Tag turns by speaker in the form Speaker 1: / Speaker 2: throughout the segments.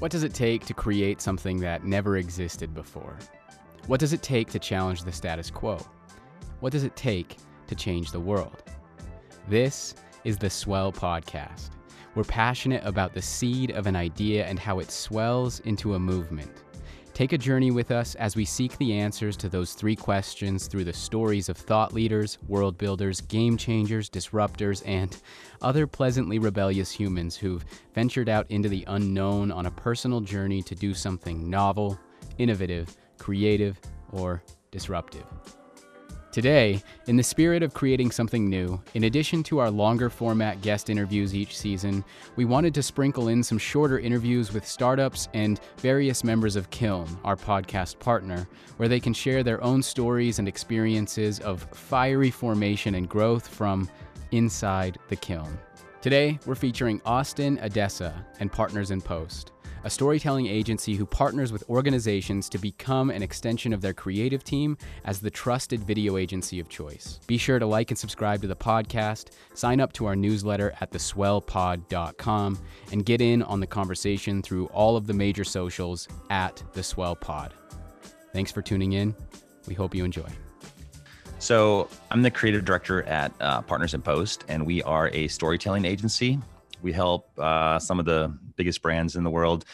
Speaker 1: What does it take to create something that never existed before? What does it take to challenge the status quo? What does it take to change the world? This is the Swell Podcast. We're passionate about the seed of an idea and how it swells into a movement. Take a journey with us as we seek the answers to those three questions through the stories of thought leaders, world builders, game changers, disruptors, and other pleasantly rebellious humans who've ventured out into the unknown on a personal journey to do something novel, innovative, creative, or disruptive. Today, in the spirit of creating something new, in addition to our longer format guest interviews each season, we wanted to sprinkle in some shorter interviews with startups and various members of Kiln, our podcast partner, where they can share their own stories and experiences of fiery formation and growth from inside the kiln. Today, we're featuring Austin Adesso and Partners in Post a storytelling agency who partners with organizations to become an extension of their creative team as the trusted video agency of choice. Be sure to like and subscribe to the podcast, sign up to our newsletter at theswellpod.com, and get in on the conversation through all of the major socials at the Swell Pod. Thanks for tuning in. We hope you enjoy.
Speaker 2: So, I'm the creative director at uh, Partners in Post, and we are a storytelling agency we help uh, some of the biggest brands in the world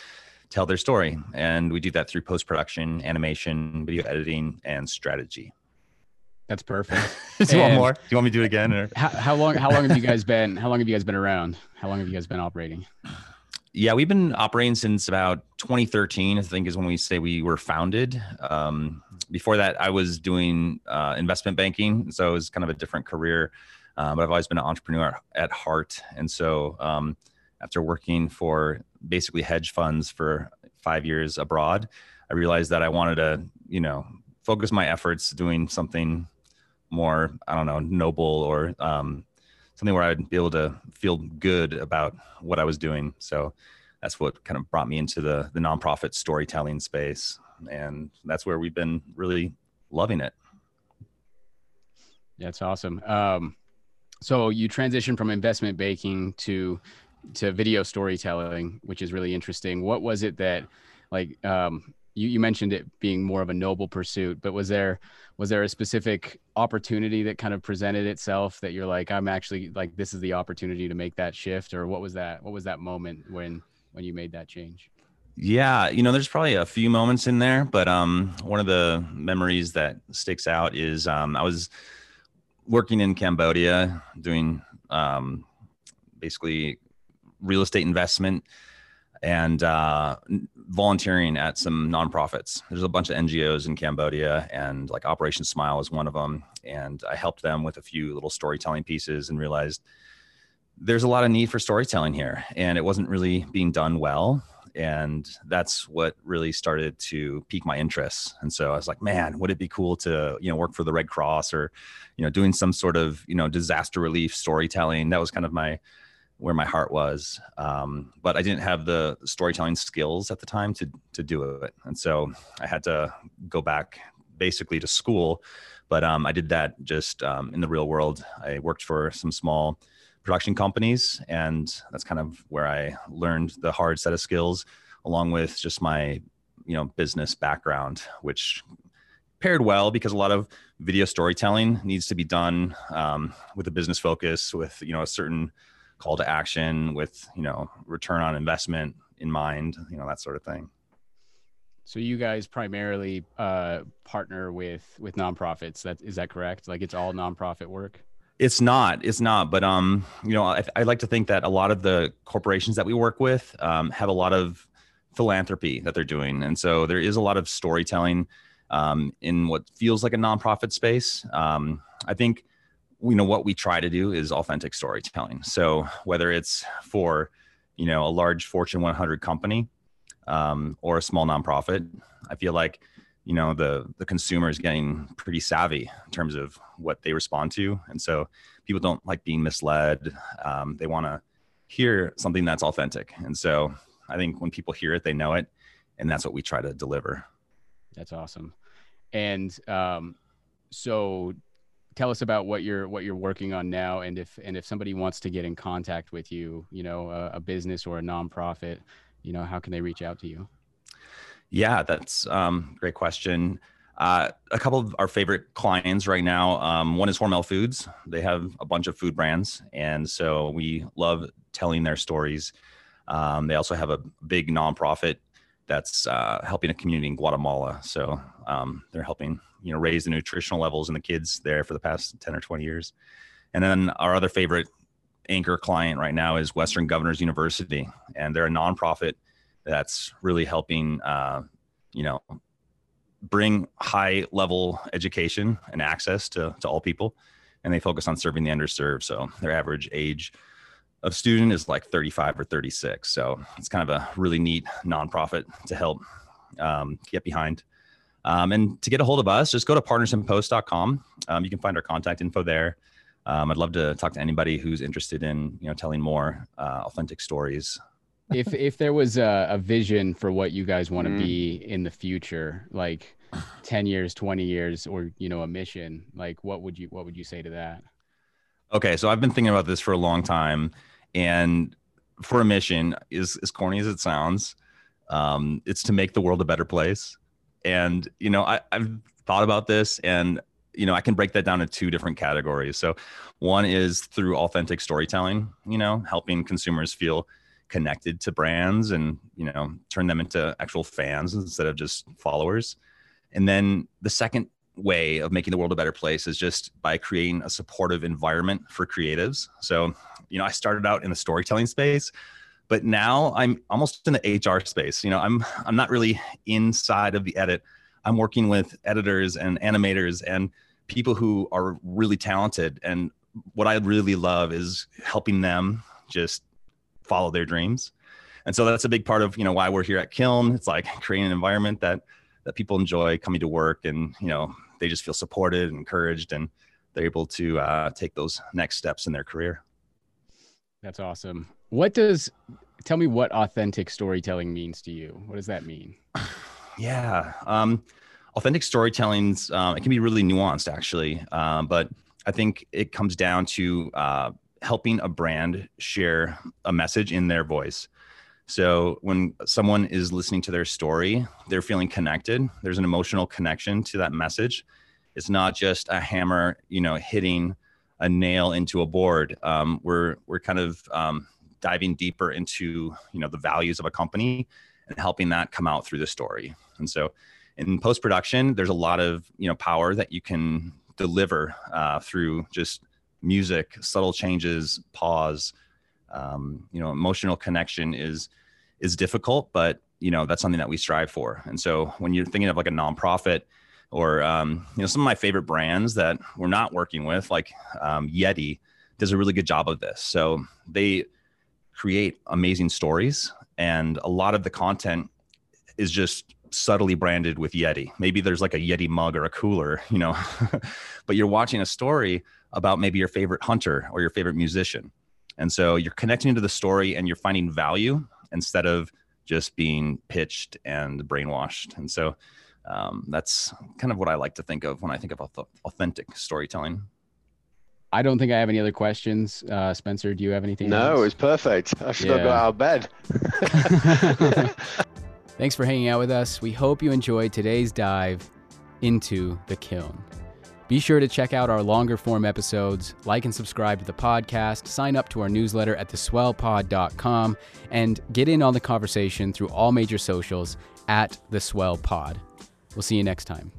Speaker 2: tell their story. And we do that through post production, animation, video editing, and strategy.
Speaker 1: That's perfect.
Speaker 2: do you want more? Do you want me to do it again? Or?
Speaker 1: How, how long? How long have you guys been? How long have you guys been around? How long have you guys been operating?
Speaker 2: Yeah, we've been operating since about 2013. I think is when we say we were founded. Um, before that, I was doing uh, investment banking, so it was kind of a different career. Uh, but I've always been an entrepreneur at heart. And so um, after working for basically hedge funds for five years abroad, I realized that I wanted to, you know, focus my efforts doing something more, I don't know, noble or um, something where I'd be able to feel good about what I was doing. So that's what kind of brought me into the the nonprofit storytelling space, and that's where we've been really loving it.
Speaker 1: That's awesome. Um, so you transitioned from investment banking to to video storytelling, which is really interesting. What was it that like um, you, you mentioned it being more of a noble pursuit, but was there was there a specific opportunity that kind of presented itself that you're like, I'm actually like this is the opportunity to make that shift, or what was that? What was that moment when when you made that change?
Speaker 2: Yeah, you know, there's probably a few moments in there, but um, one of the memories that sticks out is um, I was working in Cambodia, doing um, basically real estate investment and uh, volunteering at some nonprofits. There's a bunch of NGOs in Cambodia, and like Operation Smile is one of them. And I helped them with a few little storytelling pieces and realized there's a lot of need for storytelling here, and it wasn't really being done well and that's what really started to pique my interest. And so i was like man would it be cool to you know work for the red cross or you know doing some sort of you know disaster relief storytelling? That was kind of my where my heart was. Um, but i didn't have the storytelling skills at the time to to do it. And so i had to go back basically to school. But um, i did that just um, in the real world. I worked for some small production companies. And that's kind of where I learned the hard set of skills, along with just my, you know, business background, which paired well because a lot of video storytelling needs to be done um, with a business focus, with you know a certain call to action, with you know return on investment in mind, you know that sort of thing.
Speaker 1: So you guys primarily uh, partner with with nonprofits. That is that correct? Like it's all nonprofit work.
Speaker 2: It's not. It's not. But um, you know, I, I like to think that a lot of the corporations that we work with um, have a lot of philanthropy that they're doing, and so there is a lot of storytelling um, in what feels like a nonprofit space. Um, I think you know what we try to do is authentic storytelling. So whether it's for you know a large Fortune 100 company um, or a small nonprofit, I feel like you know the the consumer is getting pretty savvy in terms of what they respond to. And so people don't like being misled. Um, they want to hear something that's authentic. And so i think when people hear it they know it and that's what we try to deliver.
Speaker 1: That's awesome. And um, so tell us about what you're what you're working on now. And if and if somebody wants to get in contact with you you know a, a business or a nonprofit you know, how can they reach out to you?
Speaker 2: Yeah, that's um, great question. Uh, a couple of our favorite clients right now. Um, one is Hormel Foods. They have a bunch of food brands, and so we love telling their stories. Um, they also have a big nonprofit that's uh, helping a community in Guatemala. So um, they're helping you know raise the nutritional levels in the kids there for the past ten or twenty years. And then our other favorite anchor client right now is Western Governors University, and they're a nonprofit that's really helping, uh, you know, bring high level education and access to, to all people. And they focus on serving the underserved. So their average age of student is like 35 or 36. So it's kind of a really neat nonprofit to help um, get behind. Um, and to get a hold of us, just go to partnersinpost.com. Um, you can find our contact info there. Um, I'd love to talk to anybody who's interested in you know telling more uh, authentic stories
Speaker 1: if if there was a, a, vision for what you guys want to mm. be in the future, like 10 years, 20 years, or you know, a mission, like what would you what would you say to that?
Speaker 2: Okay, so I've been thinking about this for a long time, and for a mission, is as corny as it sounds, um, it's to make the world a better place. And you know, I, I've thought about this, and you know, I can break that down into two different categories. So, one is through authentic storytelling. You know, helping consumers feel connected to brands and you know turn them into actual fans instead of just followers. And then the second way of making the world a better place is just by creating a supportive environment for creatives. So you know i started out in the storytelling space but now i'm almost in the hr space. You know i'm i'm not really inside of the edit. I'm working with editors and animators and people who are really talented. And what i really love is helping them just follow their dreams. And so that's a big part of, you know, why we're here at Kiln. It's like creating an environment that that people enjoy coming to work and, you know, they just feel supported and encouraged and they're able to uh, take those next steps in their career.
Speaker 1: That's awesome. What does tell me what authentic storytelling means to you? What does that mean?
Speaker 2: Yeah. Um, authentic storytelling's um, it can be really nuanced actually. Um, but I think it comes down to uh, helping a brand share a message in their voice. So when someone is listening to their story, they're feeling connected. There's an emotional connection to that message. It's not just a hammer, you know, hitting a nail into a board. Um, we're we're kind of um, diving deeper into you know the values of a company and helping that come out through the story. And so, in post production, there's a lot of you know power that you can deliver uh, through just music, subtle changes, pause, um, you know, emotional connection is is difficult, but you know that's something that we strive for. And so when you're thinking of like a nonprofit or um, you know some of my favorite brands that we're not working with, like um, Yeti, does a really good job of this. So they create amazing stories, and a lot of the content is just subtly branded with Yeti. Maybe there's like a Yeti mug or a cooler, you know, but you're watching a story about maybe your favorite hunter or your favorite musician. And so you're connecting to the story and you're finding value instead of just being pitched and brainwashed. And so um, that's kind of what I like to think of when I think of authentic storytelling.
Speaker 1: I don't think I have any other questions. Uh, Spencer, do you have anything?
Speaker 3: No, else? it was perfect. I should yeah. have got out of bed.
Speaker 1: Thanks for hanging out with us. We hope you enjoyed today's dive into the kiln. Be sure to check out our longer form episodes, like and subscribe to the podcast, sign up to our newsletter at theswellpod.com, and get in on the conversation through all major socials at the Swell Pod. We'll see you next time.